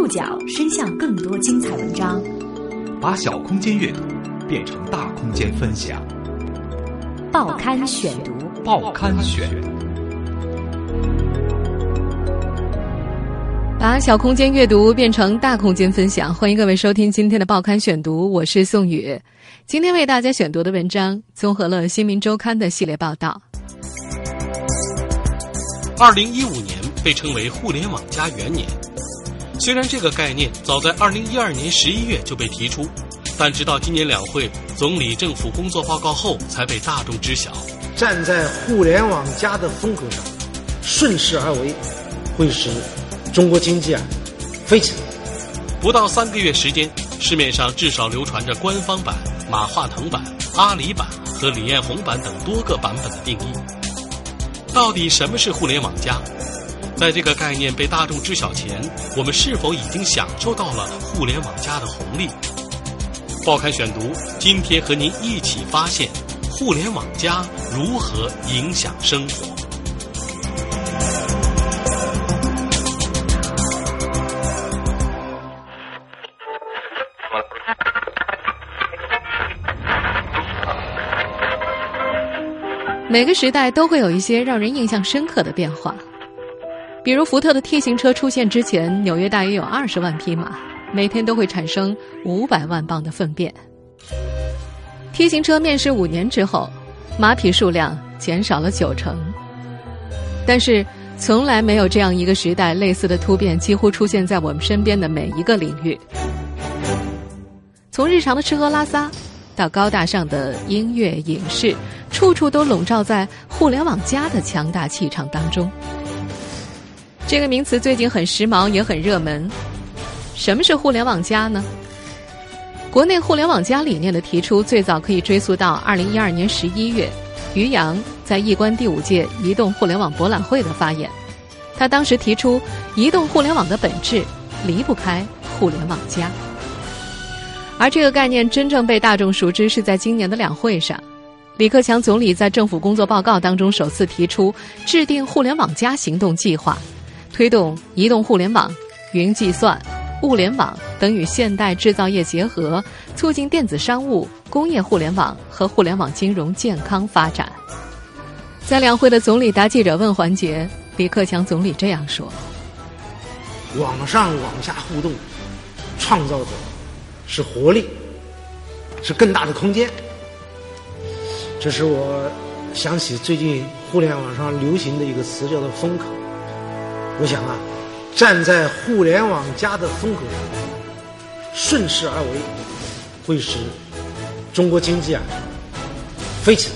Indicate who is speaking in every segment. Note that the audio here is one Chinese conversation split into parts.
Speaker 1: 触角伸向更多精彩文章，
Speaker 2: 把小空间阅读变成大空间分享。
Speaker 1: 报刊选读，
Speaker 2: 报刊选，
Speaker 3: 把小空间阅读变成大空间分享。欢迎各位收听今天的报刊选读，我是宋宇。今天为大家选读的文章综合了《新民周刊》的系列报道。
Speaker 4: 二零一五年被称为“互联网加”元年。虽然这个概念早在二零一二年十一月就被提出，但直到今年两会总理政府工作报告后才被大众知晓。
Speaker 5: 站在“互联网加”的风口上，顺势而为，会使中国经济啊飞起来。
Speaker 4: 不到三个月时间，市面上至少流传着官方版、马化腾版、阿里版和李彦宏版等多个版本的定义。到底什么是“互联网加”？在这个概念被大众知晓前，我们是否已经享受到了互联网加的红利？报刊选读，今天和您一起发现互联网加如何影响生活。
Speaker 3: 每个时代都会有一些让人印象深刻的变化。比如福特的 T 型车出现之前，纽约大约有二十万匹马，每天都会产生五百万磅的粪便。T 型车面世五年之后，马匹数量减少了九成。但是，从来没有这样一个时代，类似的突变几乎出现在我们身边的每一个领域。从日常的吃喝拉撒，到高大上的音乐影视，处处都笼罩在互联网加的强大气场当中。这个名词最近很时髦，也很热门。什么是互联网加呢？国内互联网加理念的提出，最早可以追溯到二零一二年十一月，于洋在易观第五届移动互联网博览会的发言。他当时提出，移动互联网的本质离不开互联网加。而这个概念真正被大众熟知，是在今年的两会上，李克强总理在政府工作报告当中首次提出制定互联网加行动计划。推动移动互联网、云计算、物联网等与现代制造业结合，促进电子商务、工业互联网和互联网金融健康发展。在两会的总理答记者问环节，李克强总理这样说：“
Speaker 5: 网上网下互动，创造的是活力，是更大的空间。”这使我想起最近互联网上流行的一个词，叫做“风口”。我想啊，站在互联网加的风口上，顺势而为，会使中国经济啊飞起来。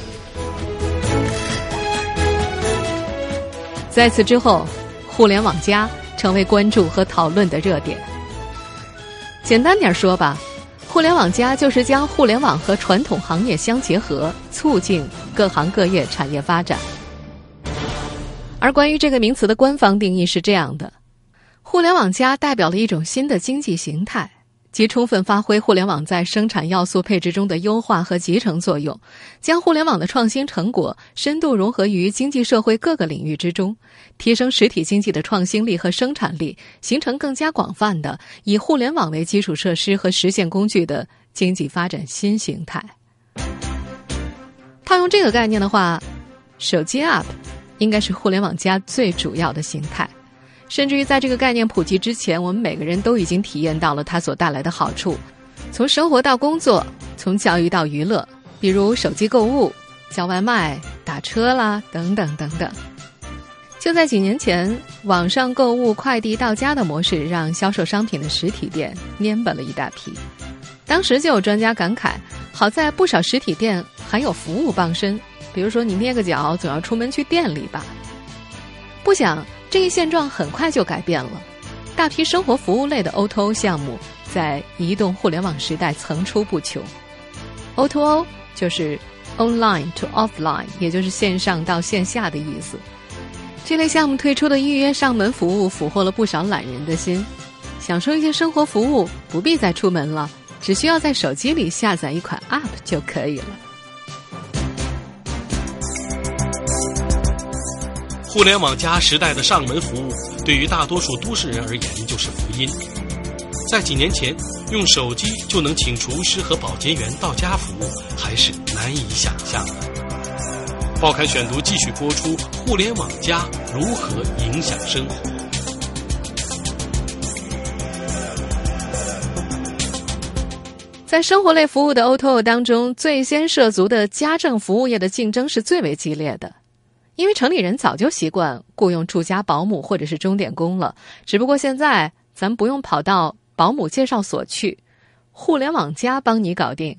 Speaker 3: 在此之后，互联网加成为关注和讨论的热点。简单点说吧，互联网加就是将互联网和传统行业相结合，促进各行各业产业发展。而关于这个名词的官方定义是这样的：互联网加代表了一种新的经济形态，即充分发挥互联网在生产要素配置中的优化和集成作用，将互联网的创新成果深度融合于经济社会各个领域之中，提升实体经济的创新力和生产力，形成更加广泛的以互联网为基础设施和实现工具的经济发展新形态。套用这个概念的话，手机 App。应该是互联网加最主要的形态，甚至于在这个概念普及之前，我们每个人都已经体验到了它所带来的好处，从生活到工作，从教育到娱乐，比如手机购物、叫外卖、打车啦，等等等等。就在几年前，网上购物快递到家的模式，让销售商品的实体店蔫巴了一大批。当时就有专家感慨，好在不少实体店还有服务傍身。比如说，你捏个脚总要出门去店里吧。不想这一现状很快就改变了，大批生活服务类的 O2O 项目在移动互联网时代层出不穷。O2O 就是 Online to Offline，也就是线上到线下的意思。这类项目推出的预约上门服务俘获了不少懒人的心，享受一些生活服务不必再出门了，只需要在手机里下载一款 App 就可以了。
Speaker 4: 互联网加时代的上门服务，对于大多数都市人而言就是福音。在几年前，用手机就能请厨师和保洁员到家服务，还是难以想象的。报刊选读继续播出：互联网加如何影响生活？
Speaker 3: 在生活类服务的 O2O 当中，最先涉足的家政服务业的竞争是最为激烈的。因为城里人早就习惯雇佣住家保姆或者是钟点工了，只不过现在咱不用跑到。保姆介绍所去，互联网加帮你搞定，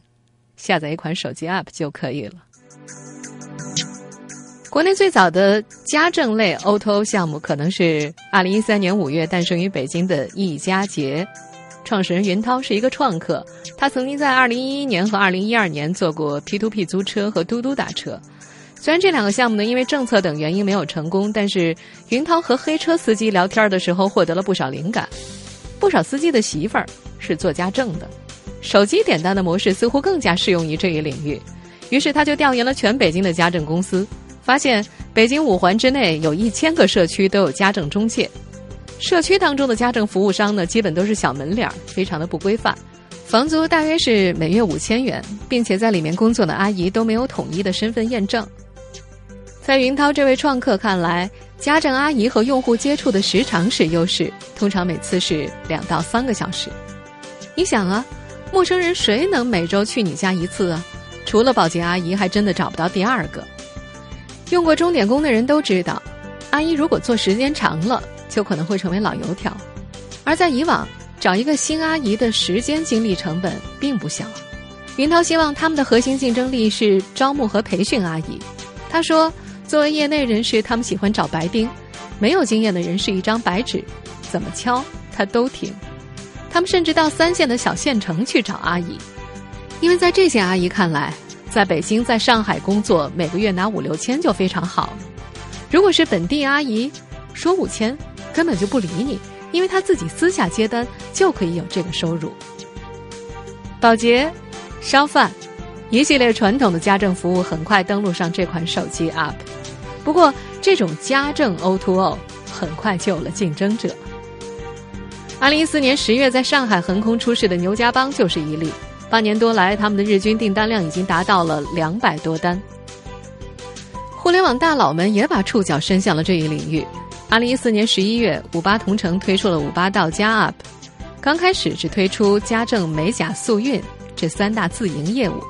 Speaker 3: 下载一款手机 App 就可以了。国内最早的家政类 O2O 项目，可能是二零一三年五月诞生于北京的易家杰，创始人云涛是一个创客，他曾经在二零一一年和二零一二年做过 P2P 租车和嘟嘟打车。虽然这两个项目呢，因为政策等原因没有成功，但是云涛和黑车司机聊天的时候，获得了不少灵感。不少司机的媳妇儿是做家政的，手机点单的模式似乎更加适用于这一领域。于是他就调研了全北京的家政公司，发现北京五环之内有一千个社区都有家政中介。社区当中的家政服务商呢，基本都是小门脸儿，非常的不规范，房租大约是每月五千元，并且在里面工作的阿姨都没有统一的身份验证。在云涛这位创客看来，家政阿姨和用户接触的时长是优势，通常每次是两到三个小时。你想啊，陌生人谁能每周去你家一次啊？除了保洁阿姨，还真的找不到第二个。用过钟点工的人都知道，阿姨如果做时间长了，就可能会成为老油条。而在以往，找一个新阿姨的时间精力成本并不小。云涛希望他们的核心竞争力是招募和培训阿姨。他说。作为业内人士，他们喜欢找白丁，没有经验的人是一张白纸，怎么敲他都听。他们甚至到三线的小县城去找阿姨，因为在这些阿姨看来，在北京、在上海工作，每个月拿五六千就非常好。如果是本地阿姨，说五千根本就不理你，因为她自己私下接单就可以有这个收入。保洁、烧饭。一系列传统的家政服务很快登陆上这款手机 App，不过这种家政 O2O 很快就有了竞争者。二零一四年十月在上海横空出世的牛家帮就是一例，半年多来他们的日均订单量已经达到了两百多单。互联网大佬们也把触角伸向了这一领域。二零一四年十一月，五八同城推出了五八到家 App，刚开始只推出家政、美甲、速运这三大自营业务。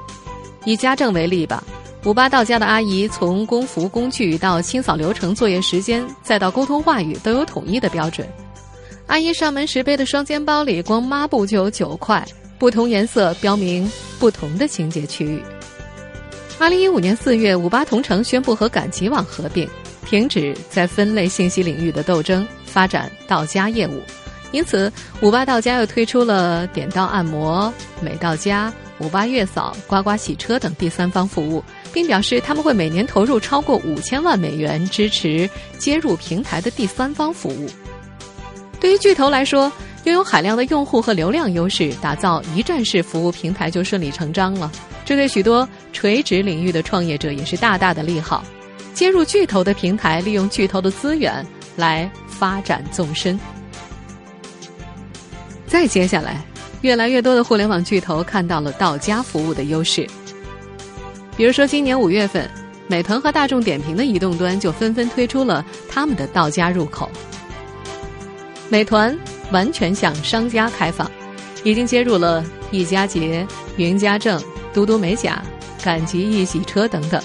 Speaker 3: 以家政为例吧，五八到家的阿姨从工服工具到清扫流程、作业时间，再到沟通话语，都有统一的标准。阿姨上门时背的双肩包里，光抹布就有九块，不同颜色标明不同的清洁区域。二零一五年四月，五八同城宣布和赶集网合并，停止在分类信息领域的斗争，发展到家业务。因此，五八到家又推出了点到按摩、美到家。五八月嫂、呱呱洗车等第三方服务，并表示他们会每年投入超过五千万美元支持接入平台的第三方服务。对于巨头来说，拥有海量的用户和流量优势，打造一站式服务平台就顺理成章了。这对许多垂直领域的创业者也是大大的利好。接入巨头的平台，利用巨头的资源来发展纵深。再接下来。越来越多的互联网巨头看到了到家服务的优势，比如说今年五月份，美团和大众点评的移动端就纷纷推出了他们的到家入口。美团完全向商家开放，已经接入了易家杰、云家政、嘟嘟美甲、赶集易洗车等等。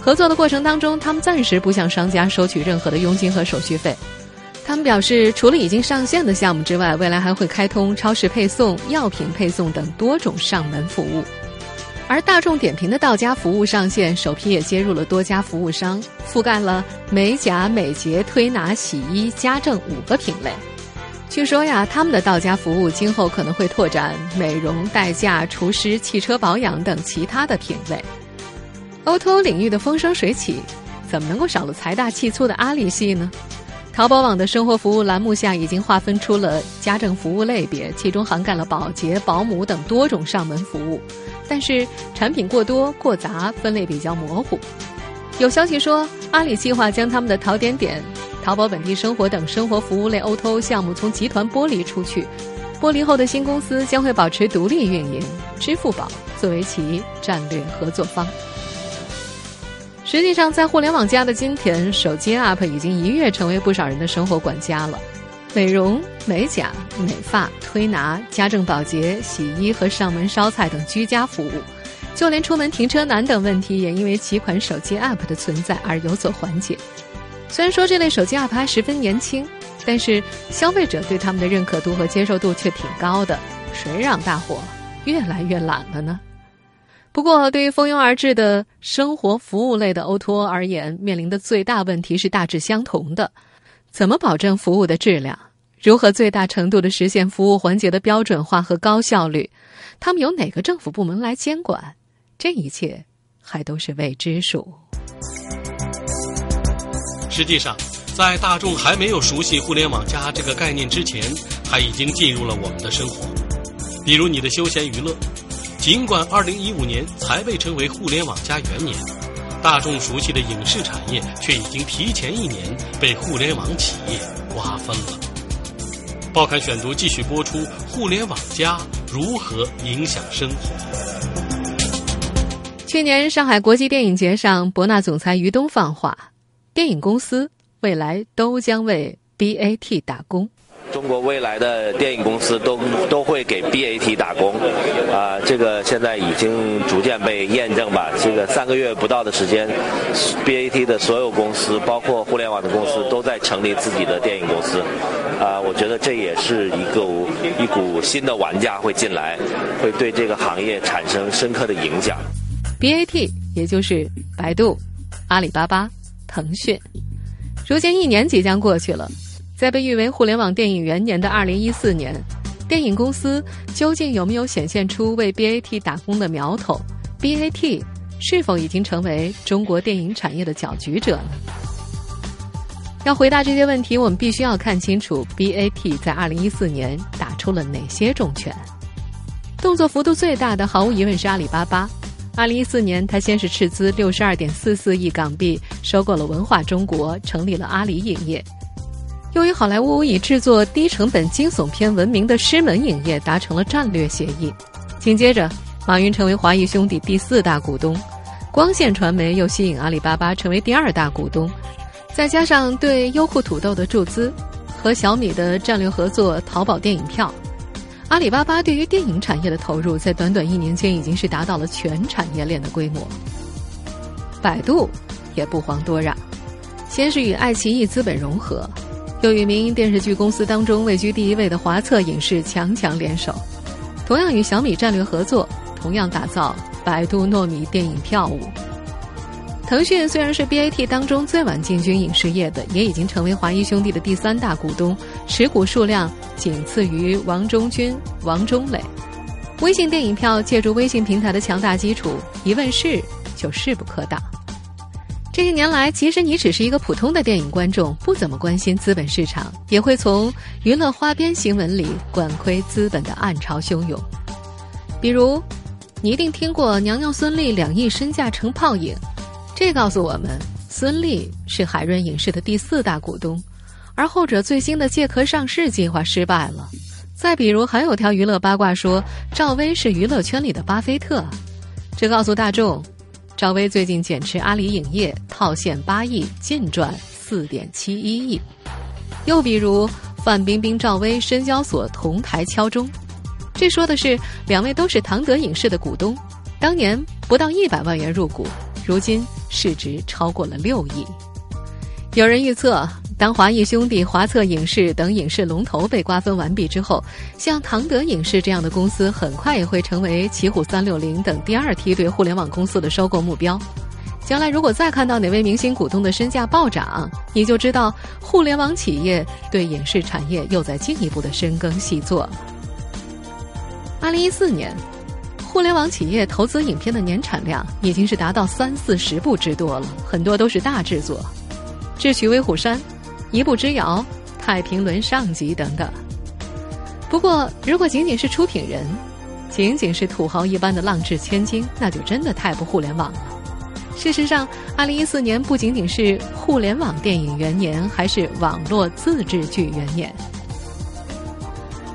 Speaker 3: 合作的过程当中，他们暂时不向商家收取任何的佣金和手续费。他们表示，除了已经上线的项目之外，未来还会开通超市配送、药品配送等多种上门服务。而大众点评的到家服务上线，首批也接入了多家服务商，覆盖了美甲、美睫、推拿、洗衣、家政五个品类。据说呀，他们的到家服务今后可能会拓展美容、代驾、厨师、汽车保养等其他的品类。O2O 领域的风生水起，怎么能够少了财大气粗的阿里系呢？淘宝网的生活服务栏目下已经划分出了家政服务类别，其中涵盖了保洁、保姆等多种上门服务，但是产品过多过杂，分类比较模糊。有消息说，阿里计划将他们的淘点点、淘宝本地生活等生活服务类 O2O 项目从集团剥离出去，剥离后的新公司将会保持独立运营，支付宝作为其战略合作方。实际上，在互联网加的今天，手机 App 已经一跃成为不少人的生活管家了。美容、美甲、美发、推拿、家政保洁、洗衣和上门烧菜等居家服务，就连出门停车难等问题，也因为几款手机 App 的存在而有所缓解。虽然说这类手机 App 还十分年轻，但是消费者对他们的认可度和接受度却挺高的。谁让大伙越来越懒了呢？不过，对于蜂拥而至的生活服务类的 O2O 而言，面临的最大问题是大致相同的。怎么保证服务的质量？如何最大程度的实现服务环节的标准化和高效率？他们由哪个政府部门来监管？这一切还都是未知数。
Speaker 4: 实际上，在大众还没有熟悉“互联网加”这个概念之前，它已经进入了我们的生活。比如你的休闲娱乐，尽管2015年才被称为“互联网加”元年。大众熟悉的影视产业，却已经提前一年被互联网企业瓜分了。报刊选读继续播出：互联网加如何影响生活？
Speaker 3: 去年上海国际电影节上，博纳总裁于东放话，电影公司未来都将为 BAT 打工。
Speaker 6: 中国未来的电影公司都都会给 BAT 打工，啊，这个现在已经逐渐被验证吧。这个三个月不到的时间，BAT 的所有公司，包括互联网的公司，都在成立自己的电影公司，啊，我觉得这也是一个一股新的玩家会进来，会对这个行业产生深刻的影响。
Speaker 3: BAT 也就是百度、阿里巴巴、腾讯，如今一年即将过去了。在被誉为互联网电影元年的二零一四年，电影公司究竟有没有显现出为 BAT 打工的苗头？BAT 是否已经成为中国电影产业的搅局者呢？要回答这些问题，我们必须要看清楚 BAT 在二零一四年打出了哪些重拳。动作幅度最大的，毫无疑问是阿里巴巴。二零一四年，他先是斥资六十二点四四亿港币收购了文化中国，成立了阿里影业。由于好莱坞以制作低成本惊悚片闻名的狮门影业达成了战略协议，紧接着马云成为华谊兄弟第四大股东，光线传媒又吸引阿里巴巴成为第二大股东，再加上对优酷土豆的注资和小米的战略合作，淘宝电影票，阿里巴巴对于电影产业的投入在短短一年间已经是达到了全产业链的规模。百度也不遑多让，先是与爱奇艺资本融合。又与民营电视剧公司当中位居第一位的华策影视强强联手，同样与小米战略合作，同样打造百度糯米电影票务。腾讯虽然是 BAT 当中最晚进军影视业的，也已经成为华谊兄弟的第三大股东，持股数量仅次于王中军、王中磊。微信电影票借助微信平台的强大基础，一问世就势不可挡。这些年来，即使你只是一个普通的电影观众，不怎么关心资本市场，也会从娱乐花边新闻里管窥资本的暗潮汹涌。比如，你一定听过娘娘孙俪两亿身价成泡影，这告诉我们，孙俪是海润影视的第四大股东，而后者最新的借壳上市计划失败了。再比如，还有条娱乐八卦说，赵薇是娱乐圈里的巴菲特，这告诉大众。赵薇最近减持阿里影业，套现八亿，净赚四点七一亿。又比如范冰冰、赵薇深交所同台敲钟，这说的是两位都是唐德影视的股东，当年不到一百万元入股，如今市值超过了六亿。有人预测。当华谊兄弟、华策影视等影视龙头被瓜分完毕之后，像唐德影视这样的公司很快也会成为奇虎三六零等第二梯队互联网公司的收购目标。将来如果再看到哪位明星股东的身价暴涨，你就知道互联网企业对影视产业又在进一步的深耕细作。二零一四年，互联网企业投资影片的年产量已经是达到三四十部之多了，很多都是大制作，智取威虎山。一步之遥，太平轮上集等等。不过，如果仅仅是出品人，仅仅是土豪一般的浪掷千金，那就真的太不互联网了。事实上，二零一四年不仅仅是互联网电影元年，还是网络自制剧元年。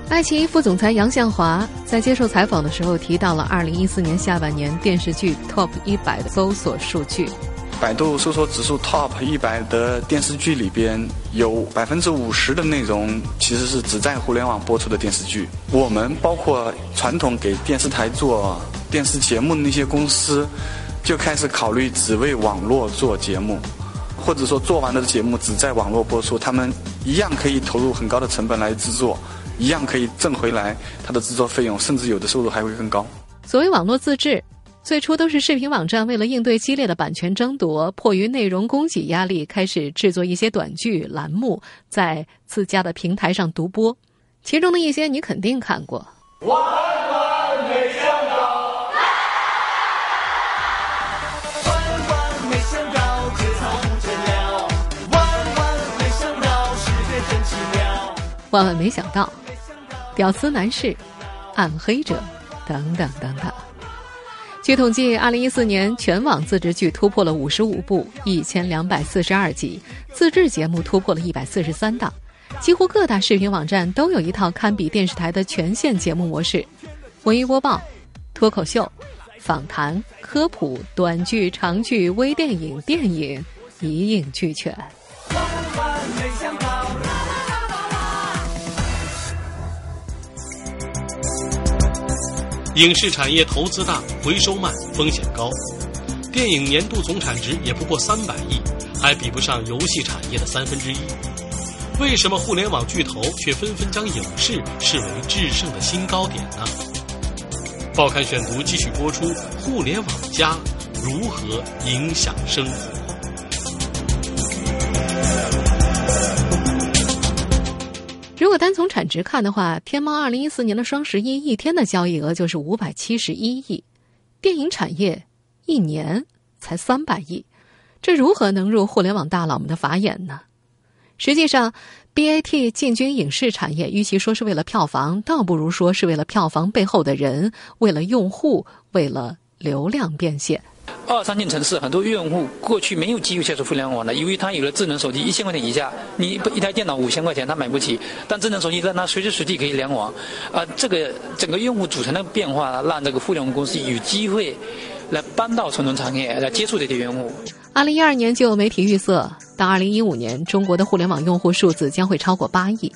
Speaker 3: 爱奇艺副总裁杨向华在接受采访的时候提到了2014年下半年电视剧 TOP 100的搜索数据。
Speaker 7: 百度搜索指数 TOP 100的电视剧里边，有百分之五十的内容其实是只在互联网播出的电视剧。我们包括传统给电视台做电视节目的那些公司，就开始考虑只为网络做节目。或者说做完了的节目只在网络播出，他们一样可以投入很高的成本来制作，一样可以挣回来它的制作费用，甚至有的收入还会更高。
Speaker 3: 所谓网络自制，最初都是视频网站为了应对激烈的版权争夺，迫于内容供给压力，开始制作一些短剧栏目，在自家的平台上独播。其中的一些你肯定看过。万万没想到，屌丝男士、暗黑者等等等等。据统计，二零一四年全网自制剧突破了五十五部，一千两百四十二集；自制节目突破了一百四十三档。几乎各大视频网站都有一套堪比电视台的全线节目模式：文艺播报、脱口秀、访谈、科普、短剧、长剧、微电影、电影，一应俱全。
Speaker 4: 影视产业投资大，回收慢，风险高。电影年度总产值也不过三百亿，还比不上游戏产业的三分之一。为什么互联网巨头却纷纷将影视视为制胜的新高点呢？报刊选读继续播出：互联网加如何影响生活？
Speaker 3: 果单从产值看的话，天猫二零一四年的双十一一天的交易额就是五百七十一亿，电影产业一年才三百亿，这如何能入互联网大佬们的法眼呢？实际上，BAT 进军影视产业，与其说是为了票房，倒不如说是为了票房背后的人，为了用户，为了流量变现。
Speaker 8: 二三线城市很多用户过去没有机会接触互联网的，因为他有了智能手机，一千块钱以下，你一台电脑五千块钱他买不起，但智能手机让他随时随地可以联网，啊，这个整个用户组成的变化，让这个互联网公司有机会来搬到传统产业来接触这些用户。
Speaker 3: 二零一二年就有媒体预测，到二零一五年，中国的互联网用户数字将会超过八亿。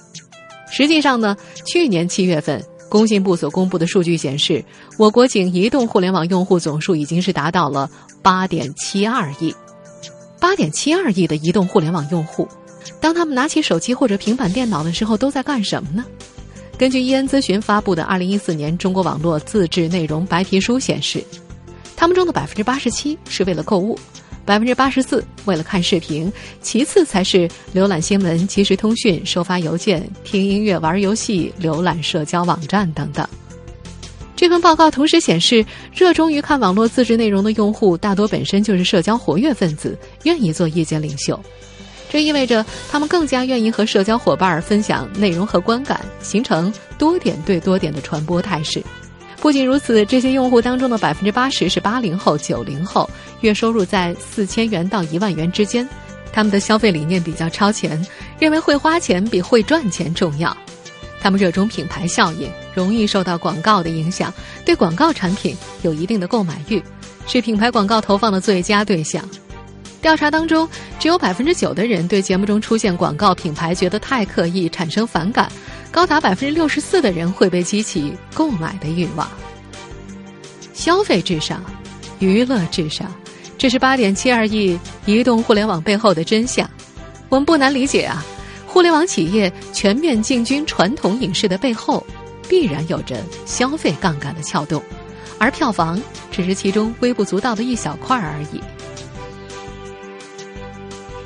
Speaker 3: 实际上呢，去年七月份。工信部所公布的数据显示，我国仅移动互联网用户总数已经是达到了八点七二亿。八点七二亿的移动互联网用户，当他们拿起手机或者平板电脑的时候，都在干什么呢？根据伊恩咨询发布的《二零一四年中国网络自制内容白皮书》显示，他们中的百分之八十七是为了购物。百分之八十四为了看视频，其次才是浏览新闻、即时通讯、收发邮件、听音乐、玩游戏、浏览社交网站等等。这份报告同时显示，热衷于看网络自制内容的用户大多本身就是社交活跃分子，愿意做意见领袖。这意味着他们更加愿意和社交伙伴分享内容和观感，形成多点对多点的传播态势。不仅如此，这些用户当中的百分之八十是八零后、九零后，月收入在四千元到一万元之间。他们的消费理念比较超前，认为会花钱比会赚钱重要。他们热衷品牌效应，容易受到广告的影响，对广告产品有一定的购买欲，是品牌广告投放的最佳对象。调查当中，只有百分之九的人对节目中出现广告品牌觉得太刻意，产生反感。高达百分之六十四的人会被激起购买的欲望。消费至上，娱乐至上，这是八点七二亿移动互联网背后的真相。我们不难理解啊，互联网企业全面进军传统影视的背后，必然有着消费杠杆的撬动，而票房只是其中微不足道的一小块而已。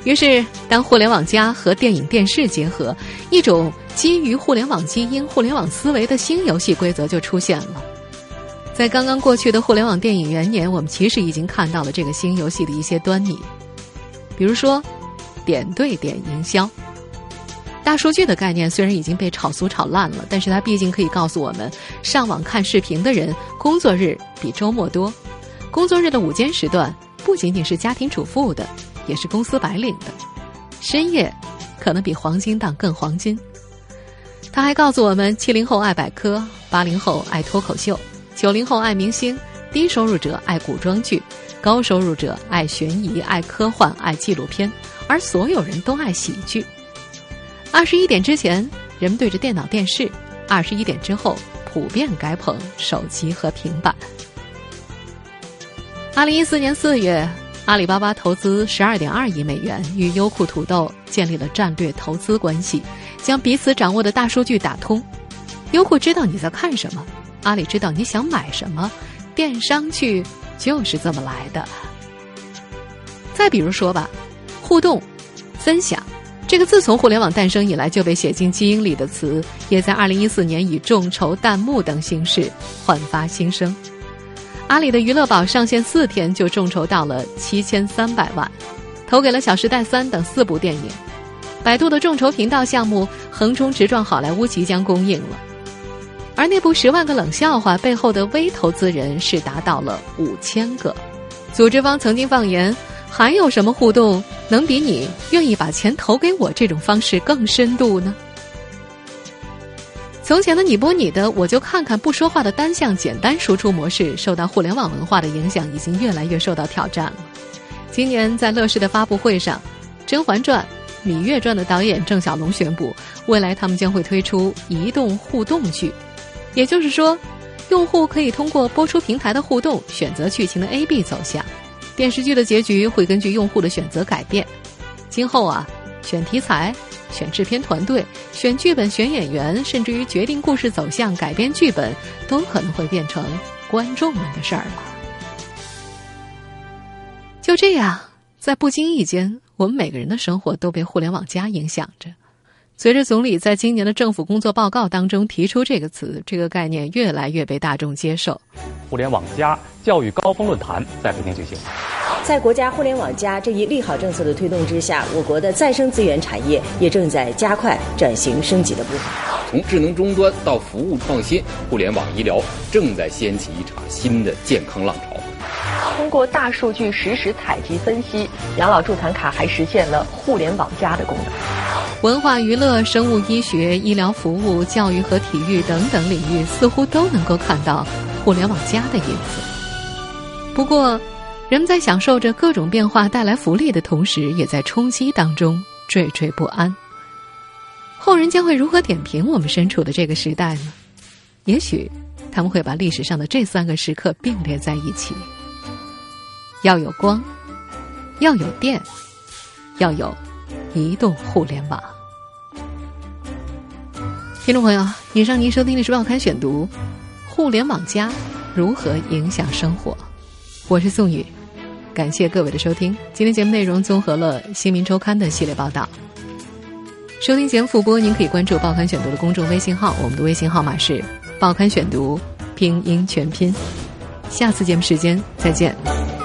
Speaker 3: 于是，当互联网加和电影电视结合，一种。基于互联网基因、互联网思维的新游戏规则就出现了。在刚刚过去的互联网电影元年，我们其实已经看到了这个新游戏的一些端倪。比如说，点对点营销。大数据的概念虽然已经被炒俗炒烂了，但是它毕竟可以告诉我们，上网看视频的人工作日比周末多。工作日的午间时段不仅仅是家庭主妇的，也是公司白领的。深夜可能比黄金档更黄金。他还告诉我们：七零后爱百科，八零后爱脱口秀，九零后爱明星，低收入者爱古装剧，高收入者爱悬疑、爱科幻、爱纪录片，而所有人都爱喜剧。二十一点之前，人们对着电脑、电视；二十一点之后，普遍改捧手机和平板。二零一四年四月，阿里巴巴投资十二点二亿美元与优酷土豆建立了战略投资关系，将彼此掌握的大数据打通。优酷知道你在看什么，阿里知道你想买什么，电商去就是这么来的。再比如说吧，互动、分享。这个自从互联网诞生以来就被写进基因里的词，也在二零一四年以众筹、弹幕等形式焕发新生。阿里的娱乐宝上线四天就众筹到了七千三百万，投给了《小时代三》等四部电影。百度的众筹频道项目横冲直撞好莱坞即将公映了，而那部《十万个冷笑话》背后的微投资人是达到了五千个。组织方曾经放言。还有什么互动能比你愿意把钱投给我这种方式更深度呢？从前的你播你的，我就看看不说话的单向简单输出模式，受到互联网文化的影响，已经越来越受到挑战了。今年在乐视的发布会上，《甄嬛传》《芈月传》的导演郑晓龙宣布，未来他们将会推出移动互动剧，也就是说，用户可以通过播出平台的互动选择剧情的 A B 走向。电视剧的结局会根据用户的选择改变。今后啊，选题材、选制片团队、选剧本、选演员，甚至于决定故事走向、改编剧本，都可能会变成观众们的事儿了。就这样，在不经意间，我们每个人的生活都被“互联网加”影响着。随着总理在今年的政府工作报告当中提出这个词，这个概念越来越被大众接受。
Speaker 9: 互联网加教育高峰论坛在北京举行。
Speaker 10: 在国家互联网加这一利好政策的推动之下，我国的再生资源产业也正在加快转型升级的步伐。
Speaker 11: 从智能终端到服务创新，互联网医疗正在掀起一场新的健康浪潮。
Speaker 12: 通过大数据实时采集分析，养老助残卡还实现了互联网加的功能。
Speaker 3: 文化娱乐、生物医学、医疗服务、教育和体育等等领域，似乎都能够看到互联网加的影子。不过，人们在享受着各种变化带来福利的同时，也在冲击当中惴惴不安。后人将会如何点评我们身处的这个时代呢？也许，他们会把历史上的这三个时刻并列在一起。要有光，要有电，要有移动互联网。听众朋友，以上您收听的是《报刊选读》，互联网加如何影响生活？我是宋宇，感谢各位的收听。今天节目内容综合了《新民周刊》的系列报道。收听节目复播，您可以关注《报刊选读》的公众微信号，我们的微信号码是《报刊选读》拼音全拼。下次节目时间再见。